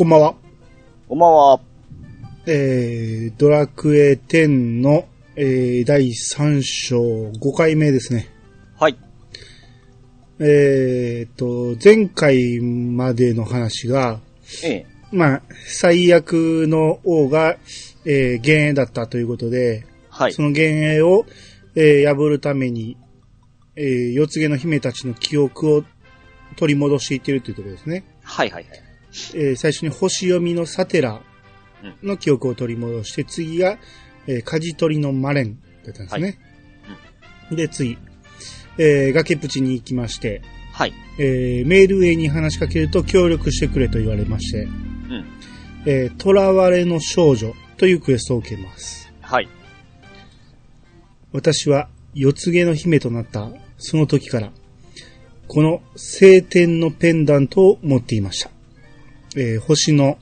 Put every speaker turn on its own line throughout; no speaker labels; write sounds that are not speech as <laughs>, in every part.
こんばんは。
こんばんは。
えー、ドラクエ10の、えー、第3章5回目ですね。
はい。
えーと、前回までの話が、
ええ。
まあ、最悪の王が、えー、幻影だったということで、
はい
そ。の幻影を、えー破るために、えー、四つ毛の姫たちの記憶を取り戻していってるというところですね。
はいはいはい。
えー最初に星読みのサテラの記憶を取り戻して、次が、えー、舵取りのマレンだったんですね。で、次、えー崖っぷちに行きまして、
はい。
えーメールウェイに話しかけると協力してくれと言われまして、
うん。
えー、囚われの少女というクエストを受けます。
はい。
私は四つ毛の姫となったその時から、この聖天のペンダントを持っていました。えー星の、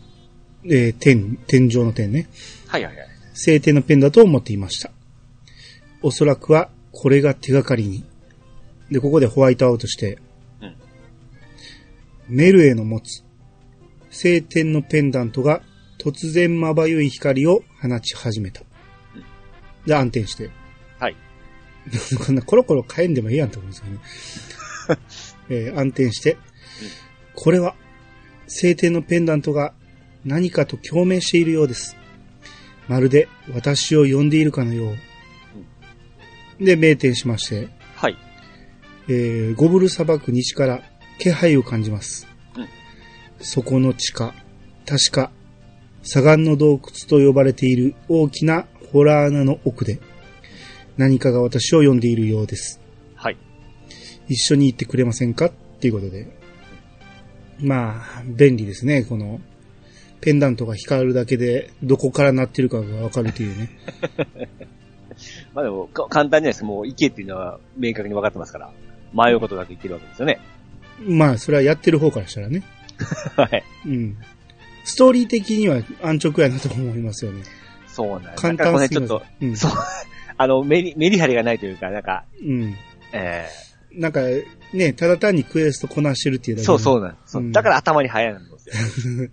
えー天、天井の天ね。
はいはいはい。
聖天のペンダントを持っていました。おそらくはこれが手がかりに。で、ここでホワイトアウトして、
うん
メルエの持つ聖天のペンダントが突然まばゆい光を放ち始めた
うん。
で、暗転して。
はい。<laughs>
こんなコロコロ変えんでもいいやんと思うんですけどね。<laughs> えー暗転して、これは、聖天のペンダントが何かと共鳴しているようです。まるで私を呼んでいるかのよう。で、名店しまして、
はい。
えーゴブル砂漠西から気配を感じます。
うん
そこの地下、確か、砂岩の洞窟と呼ばれている大きなホラー穴の奥で、何かが私を呼んでいるようです。
はい。
一緒に行ってくれませんか？っていうことで。まあ、便利ですね。この、ペンダントが光るだけで、どこから鳴ってるかがわかるというね。<laughs>
まあでも、か簡単じゃないですか。もう、行けっていうのは明確に分かってますから。迷うことなく行けるわけですよね。
まあ、それはやってる方からしたらね。<laughs>
はい。
うん。ストーリー的には安直やなと思いますよね。
そうなんです。
簡単すぎ
ちょっと、。
うん。
そう、<laughs> あの、メリ、メリハリがないというか、なんか、
うん。
え
なんか、ね、ただ単にクエストこなしてるっていうだけ
ーそうそう
う。
なんです。そう
うん
だから頭に入らないんですよ。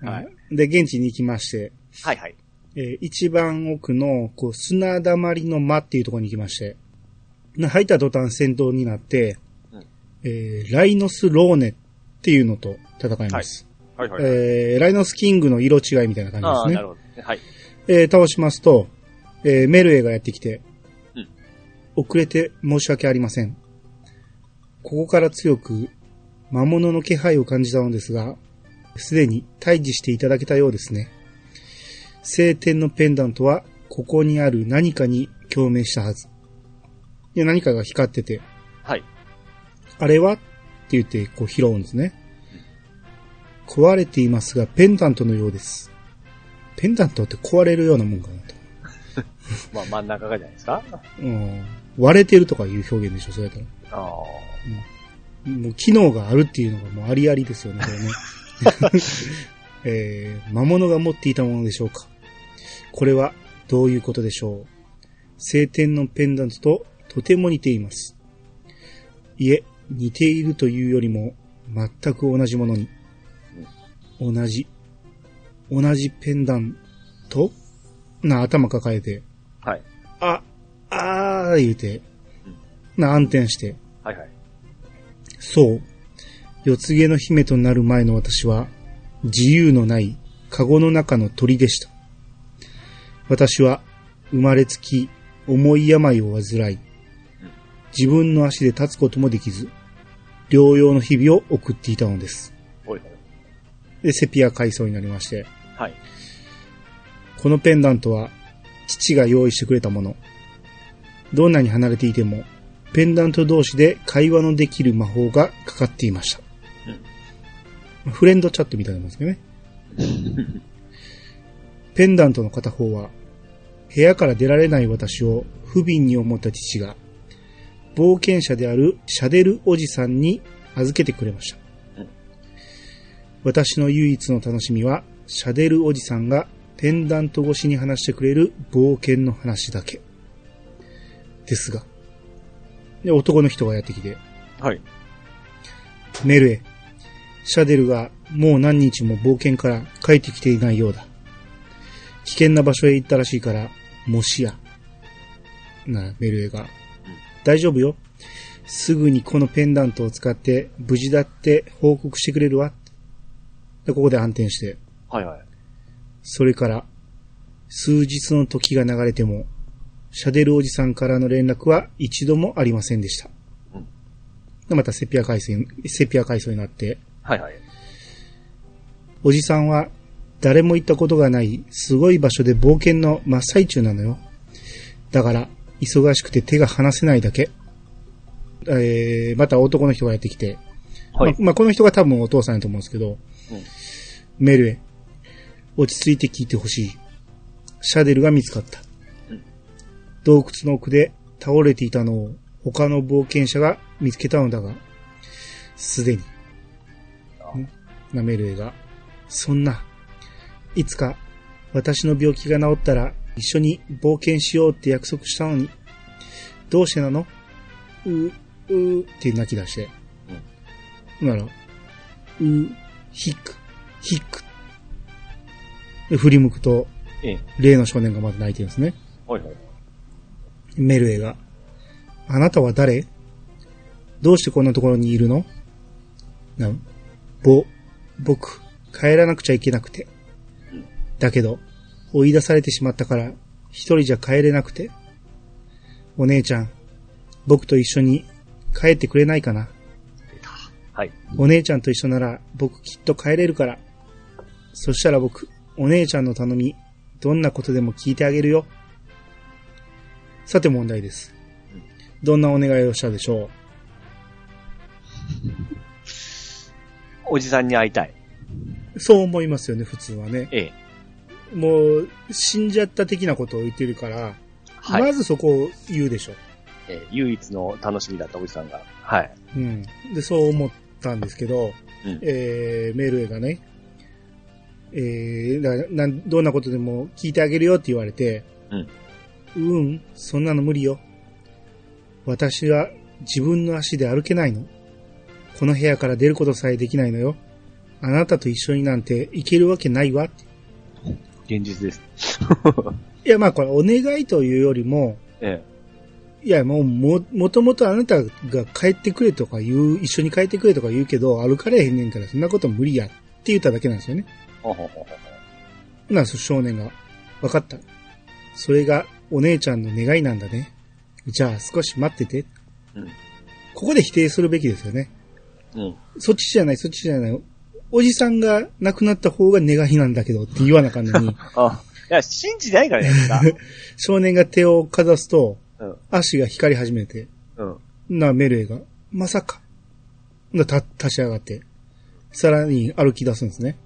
<laughs>
はい。で、現地に行きまして、
はいはい。
えー一番奥の、こう、砂だまりの間っていうところに行きまして、な入った途端戦闘になって、
うん
えーライノス・ローネっていうのと戦います。
はいはい。
えーライノス・キングの色違いみたいな感
ああ、
じですね。
なるほど。はい。
えー倒しますと、えーメルエがやってきて、
うん
遅れて申し訳ありません。ここから強く魔物の気配を感じたのですが、すでに退治していただけたようですね。聖天のペンダントは、ここにある何かに共鳴したはず。で、何かが光ってて、
はい。
あれは？って言って、こう拾うんですね。壊れていますが、ペンダントのようです。ペンダントって壊れるようなもんかなと。<laughs>
まあ真ん中がじゃないですか。
うん割れてるとかいう表現でしょ、それやったら。
ああ。
もう機能があるっていうのがもうありありですよね、これね。<laughs> えー、魔物が持っていたものでしょうか。これはどういうことでしょう。聖天のペンダントととても似ています。いえ、似ているというよりも全く同じものに。同じ。同じペンダントな頭抱えて、
はい。
あ、あー言うて、な暗転して、
はいはい。
そう。四つ毛の姫となる前の私は、自由のないカゴの中の鳥でした。私は、生まれつき、重い病を患い、自分の足で立つこともできず、療養の日々を送っていたのです。で、セピア階層になりまして、
はい。
このペンダントは、父が用意してくれたもの。どんなに離れていても、ペンダント同士で会話のできる魔法がかかっていました。フレンドチャットみたいなもんですけどね。<laughs> ペンダントの片方は、部屋から出られない私を不憫に思った父が、冒険者であるシャデルおじさんに預けてくれました。私の唯一の楽しみは、シャデルおじさんがペンダント越しに話してくれる冒険の話だけ。ですが。で、男の人がやってきて、
はい。
メルエ、シャデルがもう何日も冒険から帰ってきていないようだ。危険な場所へ行ったらしいから、もしや。な、メルエが。大丈夫よ。すぐにこのペンダントを使って無事だって報告してくれるわ。で、ここで暗転して。
はいはい。
それから、数日の時が流れても、シャデルおじさんからの連絡は一度もありませんでした。
うん
でまたセピア回線、セピア回想になって、
はいはい。
おじさんは誰も行ったことがないすごい場所で冒険の真っ最中なのよ。だから、忙しくて手が離せないだけ。えー、また男の人がやってきて、
はい。
ままあ、この人が多分お父さんやと思うんですけど、
うん
メルへ、落ち着いて聞いてほしい。シャデルが見つかった。
うん
洞窟の奥で倒れていたのを他の冒険者が見つけたのだが、すでに、
あ
んなメルエが、そんな、いつか私の病気が治ったら一緒に冒険しようって約束したのに、どうしてなの？う、うーって泣き出して。なら、う、ヒック、ヒック。で振り向くと、
ええ。
例の少年がまだ泣いてるんですね。
はいはい。
メルエが、あなたは誰？どうしてこんなところにいるの？な、ぼ、僕、帰らなくちゃいけなくて
うん。
だけど、追い出されてしまったから、一人じゃ帰れなくて。お姉ちゃん、僕と一緒に帰ってくれないかな？
はい。
お姉ちゃんと一緒なら僕きっと帰れるから。そしたら僕、お姉ちゃんの頼み、どんなことでも聞いてあげるよ。さて問題です。どんなお願いをしたでしょ
おじさんに会いたい。
うそう思いますよね、普通はね。
ええ。
もう、死んじゃった的なことを言ってるから、
はい。
まずそこを言うでしょ
ええ唯一の楽しみだったおじさんが。はい。
う。うん。で、そう思ったんですけど、
うん
えー、メールがね、えー、どんなことでも聞いてあげるよって言われて、
うん。
うん、そんなの無理よ。私は自分の足で歩けないの。この部屋から出ることさえできないのよ。あなたと一緒になんて行けるわけないわ。
現実です。<laughs>
いや、まあこれお願いというよりも、
え
いや、もう、も、もともとあなたが帰ってくれとか言う、一緒に帰ってくれとか言うけど、歩かれへんねんから、そんなこと無理やって言っただけなんですよね。
え。ほほほほほ
な、少年が、わかった。それがお姉ちゃんの願いなんだね。じゃあ少し待ってて。
うん
ここで否定するべきですよね。
うん。
そっちじゃない、そっちじゃない。おじさんが亡くなった方が願いなんだけどって言わなあかんのに、<laughs>
あ、いや、信じないからじゃないですか。<laughs>
少年が手をかざすと、
うん。
足が光り始めて、
うん。
な、メルエが、まさか。な、た、立ち上がって、さらに歩き出すんですね。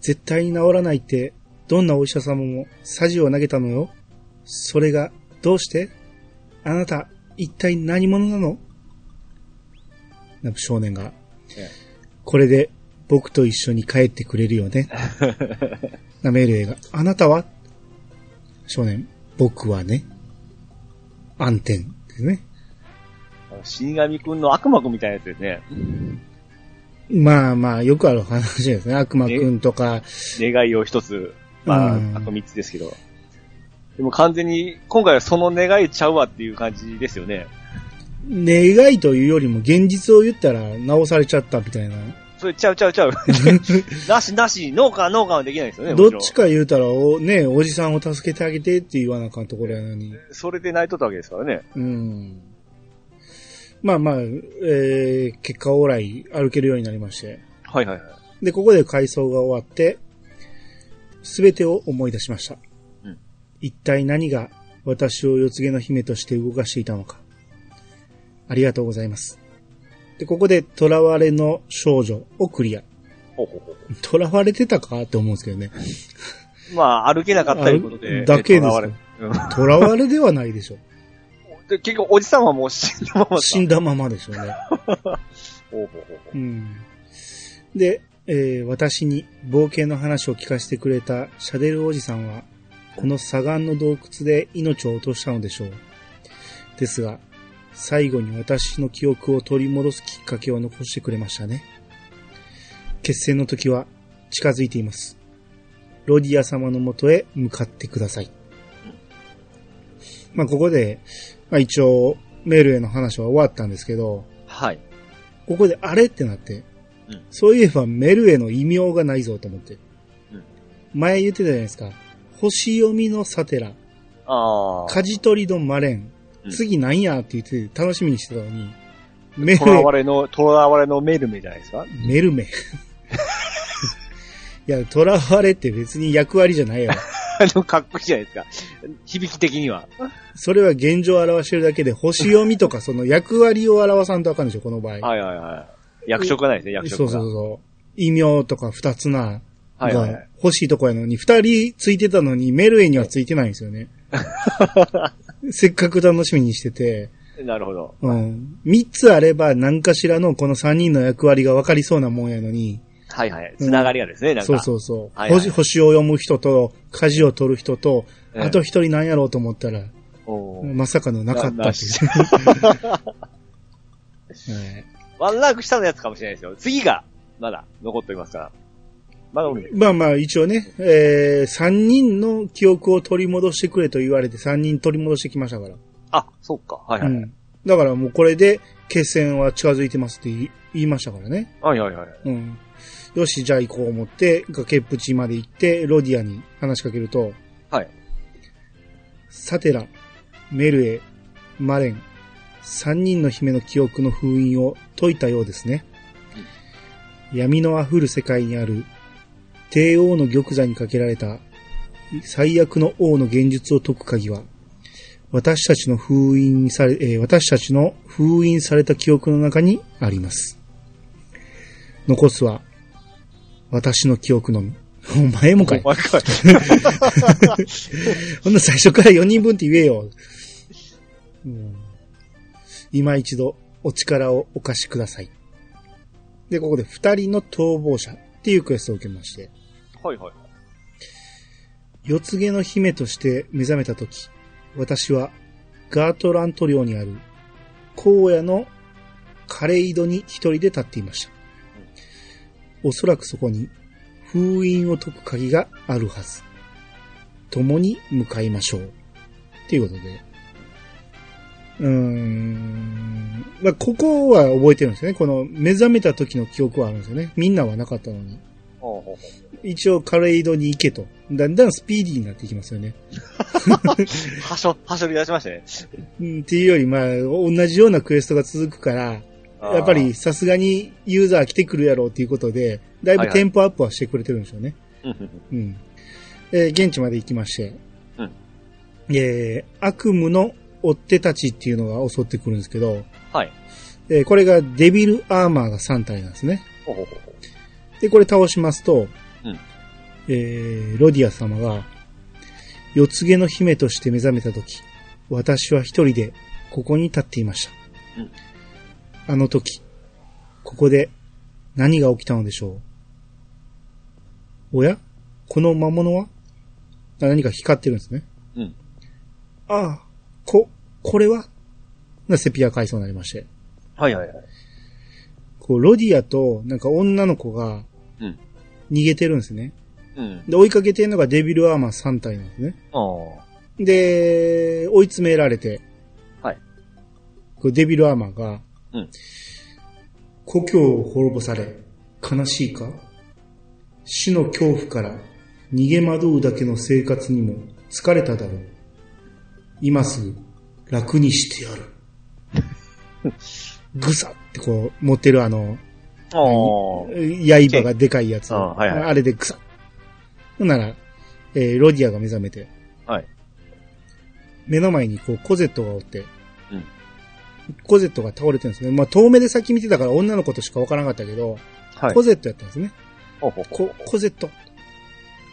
絶対に治らないって、どんなお医者様も、サジを投げたのよ。それが、どうして？あなた、一体何者なの？な少年が、
え
これで、僕と一緒に帰ってくれるよね。<laughs> な、メルエが、あなたは？少年、僕はね、暗転ですね。
死神くんの悪魔くんみたいなやつですね。
まあまあ、よくある話ですね。悪魔くんとか、
願いを一つ、まあ、
うん。
あと三つですけど。でも完全に、今回はその願いちゃうわっていう感じですよね。
願いというよりも現実を言ったら直されちゃったみたいな。
それちゃうちゃうちゃう。<laughs> なしなし、農家農家はできないですよね。
どっ
もち
ちか言うたら、お、ね、おじさんを助けてあげてって言わなあかんところやのに。
それで泣いとったわけですからね。
うん。まあまあ、えー、結果オーライ歩けるようになりまして。
はいはいはい。
で、ここで回想が終わって、すべてを思い出しました。
うん
一体何が私を四つ毛の姫として動かしていたのか。ありがとうございます。で、ここで、囚われの少女をクリア。囚われてたかって思うんですけどね。
まあ、歩けなかったということで。
あだけですか
囚われうん
囚われではないでしょ。
で結局、おじさんはもう死んだままだ
死んだままでしょうね。
ほうほうほうほう
うん。で、えー私に冒険の話を聞かせてくれたシャデルおじさんは、この砂岩の洞窟で命を落としたのでしょう。ですが、最後に私の記憶を取り戻すきっかけを残してくれましたね。決戦の時は近づいています。ロディア様のもとへ向かってください。まあ、ここで、まあ、一応、メルへの話は終わったんですけど、
はい。
ここであれってなって、
うん
そういえばメルへの異名がないぞと思って。
うん
前言ってたじゃないですか。星読みのサテラ、
ああ。
舵取りのマレン、
うん
次なんやって言って楽しみにしてたのに、メル
とらわれの、とらわれのメルメじゃないですか？
メルメ。いや、囚われって別に役割じゃないよ。<laughs>
あの、かっこいいじゃないですか。響き的には。
それは現状を表してるだけで、星読みとかその役割を表さんとあかんでしょ、この場合。
はいはいはい。役職がないですね、役職が。
そうそうそう。異名とか二つな、
はい。
欲しいとこやのに、二人ついてたのに、メルエにはついてないんですよね。<laughs> せっかく楽しみにしてて、
なるほど。
うん。三つあれば何かしらのこの三人の役割が分かりそうなもんやのに、
はいはい。つながりがですね、なんか。
そうそうそう。
はいはい
星星を読む人と、舵を取る人と、
ええ
あと一人なんやろうと思ったら、
おー
まさかのなかった
な
っていう。<laughs> はい
ワンランク下のやつかもしれないですよ。次が、まだ残っておりますから。ま。
まあまあ、一応ね、えー、三人の記憶を取り戻してくれと言われて三人取り戻してきましたから。
あ、そうか。はいはい。
うん。だからもうこれで決戦は近づいてますって言い言いましたからね。
はいはいはい。
うん。よし、じゃあ行こう思って、崖っぷちまで行って、ロディアに話しかけると、
はい。
サテラ、メルエ、マレン、三人の姫の記憶の封印を解いたようですね。闇の溢る世界にある帝王の玉座にかけられた最悪の王の現実を解く鍵は、私たちの封印され、えー私たちの封印された記憶の中にあります。残すは、私の記憶のみ。<laughs> お前もかい
お。前かい。
ほんな最初から4人分って言えよ。うん今一度お力をお貸しください。で、ここで2人の逃亡者っていうクエストを受けまして、
はいはい。
四つ毛の姫として目覚めたとき、私はガートラント領にある荒野のカレイドに一人で立っていました。おそらくそこに封印を解く鍵があるはず。共に向かいましょう。っていうことで。うーん。まあ、ここは覚えてるんですよね。この目覚めた時の記憶はあるんですよね。みんなはなかったのに。一応カレイドに行けと。だんだんスピーディーになっていきますよね。
うはしょ、はしょり出しましたね。
うんっていうより、まあ、同じようなクエストが続くから、やっぱりさすがにユーザー来てくるやろうっていうことで、だいぶテンポアップはしてくれてるんでしょうね。
うんうん
うん。えー現地まで行きまして、
うん
えー悪夢の追っ手たちっていうのが襲ってくるんですけど、
はい。
えーこれがデビルアーマーが3体なんですね。
ほうほほ
で、これ倒しますと、
うん
えーロディア様が、四つ毛の姫として目覚めたとき、私は一人でここに立っていました。
うん
あの時、ここで何が起きたのでしょう？おや？この魔物は？あ何か光ってるんですね。
うん。
ああ、こ、これは？なセピア階層になりまして。
はいはいはい。
こう、ロディアと、なんか女の子が
うん、
逃げてるんですね。
うん。
で、追いかけてるのがデビルアーマー3体なんですね。
ああ。
で、追い詰められて、
はい。
こうデビルアーマーが、
うん
故郷を滅ぼされ、悲しいか？死の恐怖から逃げ惑うだけの生活にも疲れただろう。今すぐ楽にしてやる。<laughs> ぐさってこう持ってるあの。刃がでかいやつ。
あはいはい
あれでぐさっ。ほんなら、えーロディアが目覚めて、
はい。
目の前にこうコゼットがおって、
うん
コゼットが倒れてるんですね。まあ遠目で先見てたから女の子としかわからなかったけど、
はい
コ。ゼットやったんですね。
ほうほ
こ、コゼット。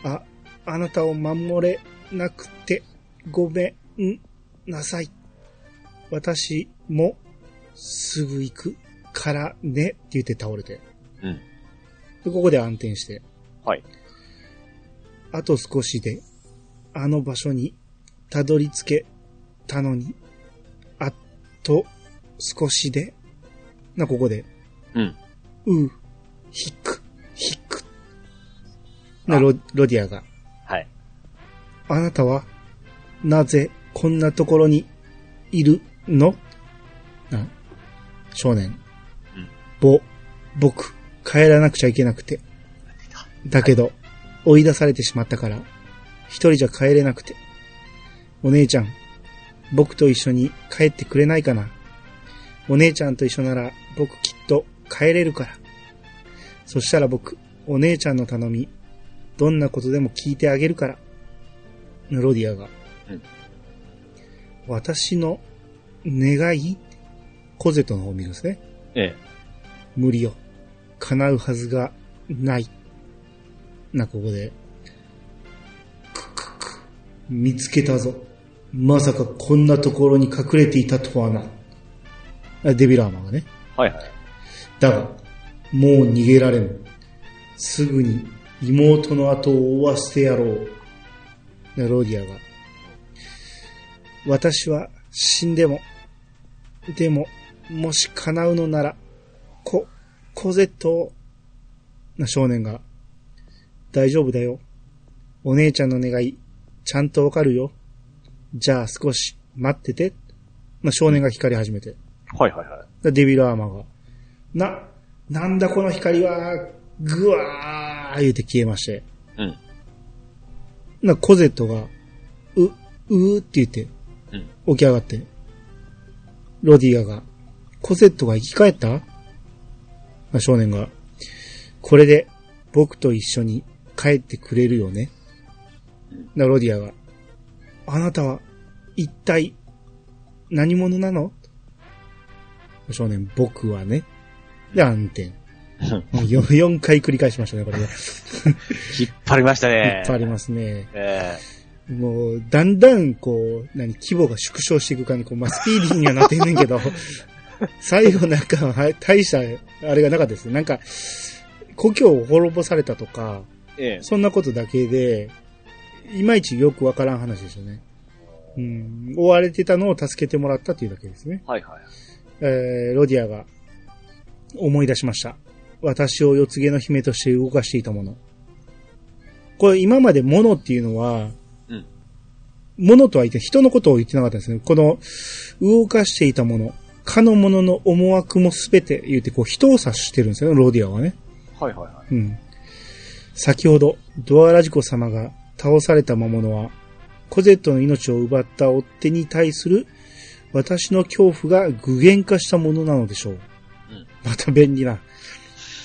あ、あなたを守れなくてごめんなさい。私もすぐ行くからねって言って倒れて。
うん
で、ここで暗転して。
はい。
あと少しで、あの場所にたどり着けたのに、あと少しで、な、ここで、
うん。
う、ひく、ひなロロディアが。
はい。
あなたは、なぜこんなところにいるの？な少年。
うん
ぼ、僕、帰らなくちゃいけなくて。だけど、追い出されてしまったから、一人じゃ帰れなくて。お姉ちゃん、僕と一緒に帰ってくれないかな。お姉ちゃんと一緒なら、僕きっと帰れるから。そしたら僕、お姉ちゃんの頼み、どんなことでも聞いてあげるから。ロディアが。
うん
私の願い？コゼットの方を見るんですね。
ええ。
無理よ。叶うはずがない。な、ここで。くくく見つけたぞ。まさかこんなところに隠れていたとはな。あデビルアーマーがね。
はいはい。
だが、もう逃げられん。すぐに妹の後を追わせてやろう。ねロディアが。私は死んでも、でも、もし叶うのなら、コ、コゼットを、な少年が、大丈夫だよ。お姉ちゃんの願い、ちゃんとわかるよ。じゃあ少し待ってて。まあ、少年が光り始めて。
はいはいはい。
だデビルアーマーが。な、なんだこの光は、ぐわー言うて消えまして。
うん。
な、コゼットが、う、うーって言って、
うん。
起き上がって。ロディアが、コゼットが生き返ったまあ少年が、これで僕と一緒に帰ってくれるよね。な、ロディアが、あなたは一体何者なの？少年、僕はね。で、暗転。4, 4 <laughs> 回繰り返しましたね、これ <laughs> ね。
引っ張りました
い
ね。
っぱいありますね。
え
もう、だんだん、こう、何、規模が縮小していく感じ、こう、まあ、スピーディーにはなってんねんけど、最後なんか、はい大した、あれがなかったですね。なんか、故郷を滅ぼされたとか、
え。ええ。
そんなことだけで、いまいちよくわからん話ですよね。うん、追われてたのを助けてもらったっていうだけですね。
はいはい。
えー、ロディアが思い出しました。私を四つ毛の姫として動かしていたもの。これ今まで物っていうのは、
うん
物とは言って人のことを言ってなかったんですね。この動かしていたもの、かのものの思惑もすべて言ってこう人を指してるんですよね、ロディアはね。
はいはいはい。
うん。先ほど、ドアラジコ様が倒された魔物は、コゼットの命を奪った追っ手に対する私の恐怖が具現化したものなのでしょう。
うん
また便利な。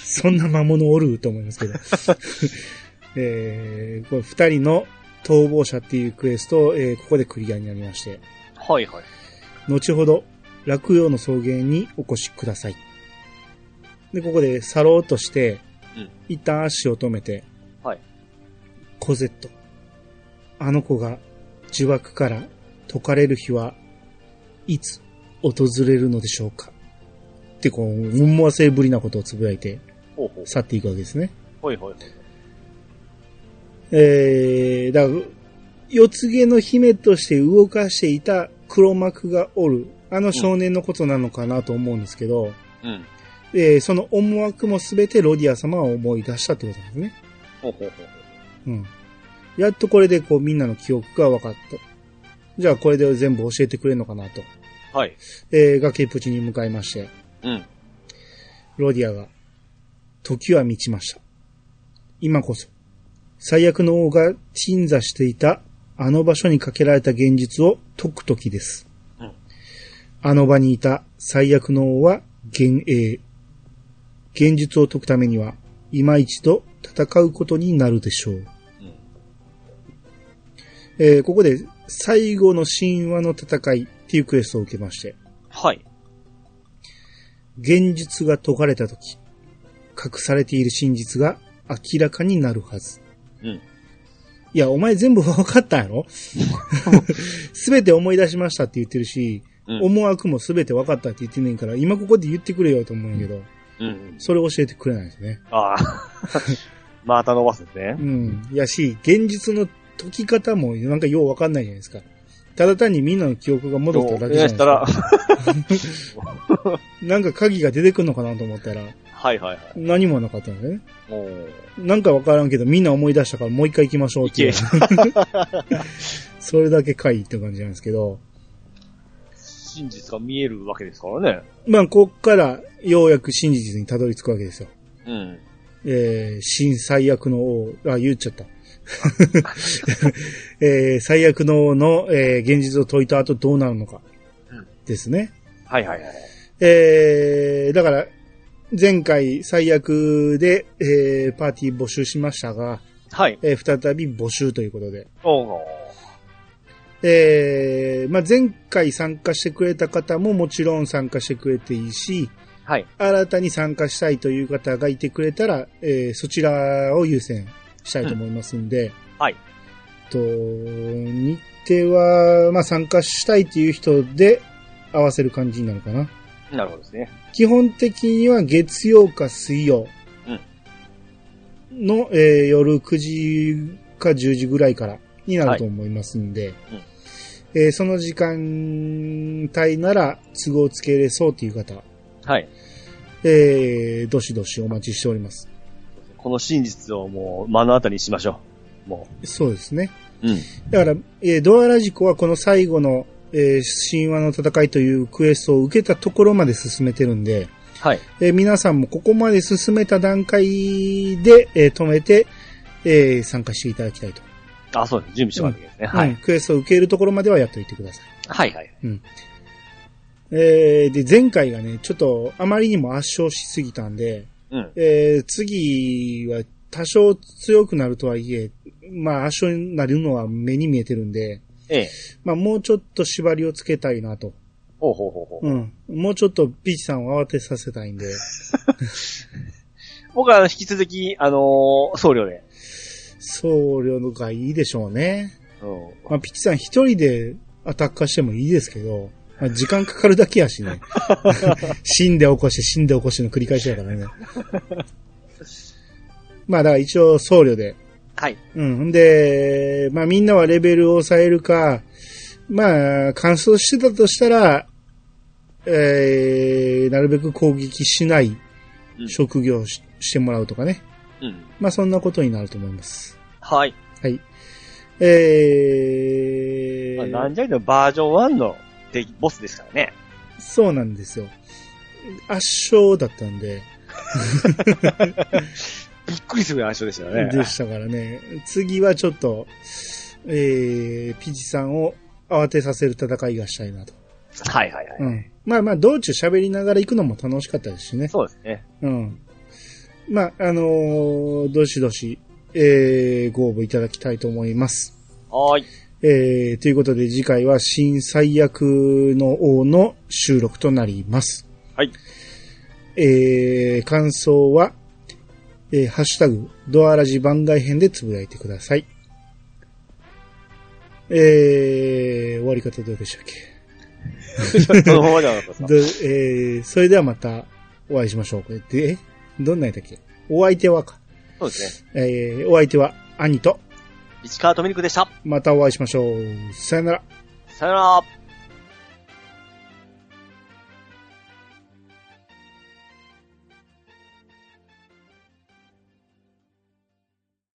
そんな魔物おると思いますけど。<laughs> えー、これ二人の逃亡者っていうクエスト、えーここでクリアになりまして、
はいはい。
後ほど落葉の草原にお越しください。で、ここで去ろうとして、
うん
一旦足を止めて、
はい。
コゼット。あの子が呪縛から解かれる日はいつ訪れるのでしょうか？ってこう、思わせぶりなことをつぶやいて。去っていくわけですね。
はいはいはい。
えー、だから、四つ毛の姫として動かしていた黒幕がおる、あの少年のことなのかなと思うんですけど、
うん。
えーその思惑もすべてロディア様は思い出したってことなんですね。
ほうほうほう。
うん。やっとこれでこうみんなの記憶が分かった。じゃあこれで全部教えてくれるのかなと。
はい。
えー、崖っぷちに向かいまして、
うん。
ロディアが、時は満ちました。今こそ、最悪の王が鎮座していたあの場所にかけられた現実を解く時です。
うん
あの場にいた最悪の王は幻影。現実を解くためには、今一度戦うことになるでしょう。
うん。
えーここで最後の神話の戦いっていうクエストを受けまして、
はい。
現実が解かれたとき、隠されている真実が明らかになるはず。
うん。
いや、お前全部分かったんやろ？<laughs> すべて思い出しましたって言ってるし、
うん。
思惑もすべて分かったって言ってんねんから、今ここで言ってくれよと思うんやけど、
うん。
それ教えてくれないですね。
ああ。<laughs> また伸ばすんですね
う。ん。やし、現実の解き方もなんかよう分かんないじゃないですか。ただ単にみんなの記憶が戻っただけじゃないです
したら
か。<laughs> なんか鍵が出てくるのかなと思ったら、
はいはいはい。
何もなかったんだよね。
おー
なんかわからんけど、みんな思い出したからもう一回行きましょうっていう。<laughs> それだけ回って感じなんですけど。
真実が見えるわけですからね。
まあ、こっからようやく真実にたどり着くわけですよ。
うん。
えー、新最悪の王、あ、言っちゃった。<laughs> えー、最悪の王の、えー、現実を解いた後どうなるのか
うん。
ですね。
はいはいはい。
えー、だから、前回最悪で、えー、パーティー募集しましたが、
はい。
えー、再び募集ということで。
おー
えー、まあ、前回参加してくれた方ももちろん参加してくれていいし、
はい。
新たに参加したいという方がいてくれたら、えーそちらを優先したいと思いますんで、
はい。
と、日程は、まあ、参加したいという人で合わせる感じになるかな。
なるほどですね。
基本的には月曜か水曜の、えー夜9時か10時ぐらいからになると思いますんで、えーその時間帯なら都合つけれそうという方、
はい。
えーどしどしお待ちしております。
この真実をもう目の当たりにしましょう。も
そうですね。
う。うん。
だから、えードアラジコはこの最後の、えー神話の戦いというクエストを受けたところまで進めてるんで、
はい。
えー皆さんもここまで進めた段階で、えー止めて、えー参加していただきたいと。
あ、そうです。準備してもらってすね。はい。
うんクエストを受けるところまではやっておいてください。
はいはい。
えーで、前回がね、ちょっとあまりにも圧勝しすぎたんで、
うん。
えー次は多少強くなるとはいえ、まあ圧勝になるのは目に見えてるんで、
ええ。
まあもうちょっと縛りをつけたいなと。
ほうほうほうほう。
うん。もうちょっとピーチさんを慌てさせたいんで、<laughs>
僕は引き続き、あのー僧侶で。
僧侶がいいでしょうね。
うん。
まあピーチさん一人でアタッカーしてもいいですけど、まあ、時間かかるだけやしね。<laughs> 死んで起こして死んで起こしての繰り返しだからね。<laughs> まあだから一応僧侶で。
はい。
うん。んで、まあみんなはレベルを抑えるか、まあ、乾燥してたとしたら、えー、なるべく攻撃しない
うん
職業をししてもらうとかね。
うん。
まあそんなことになると思います。
はい。
はい。え
まあ、
ー、
なんじゃいのバージョン1のデボスですからね。
そうなんですよ。圧勝だったんで、<laughs>
びっくりするぐらい相性でしたよね。
でしたからね。次はちょっと、えー、ピチさんを慌てさせる戦いがしたいなと。
はいはいはい。
うん。まあまあ、道中喋りながら行くのも楽しかったですしね。
そうですね。
うん。まあ、あのーどしどし、えー、ご応募いただきたいと思います。
はーい。
えー、ということで次回は新最悪の王の収録となります。
はい。
えー、感想は、えー、ハッシュタグ、ドアラジ番外編でつぶやいてください。えー、終わり方どうでしたっけ？<laughs>
そのままじゃなかった
ど
ですか？
えー、それではまたお会いしましょう。これで、えどんなんやったっけ？お相手はか。
そうですね。
えー、お相手は兄と、
市川とみるくでした。
またお会いしましょう。さよなら。
さよなら。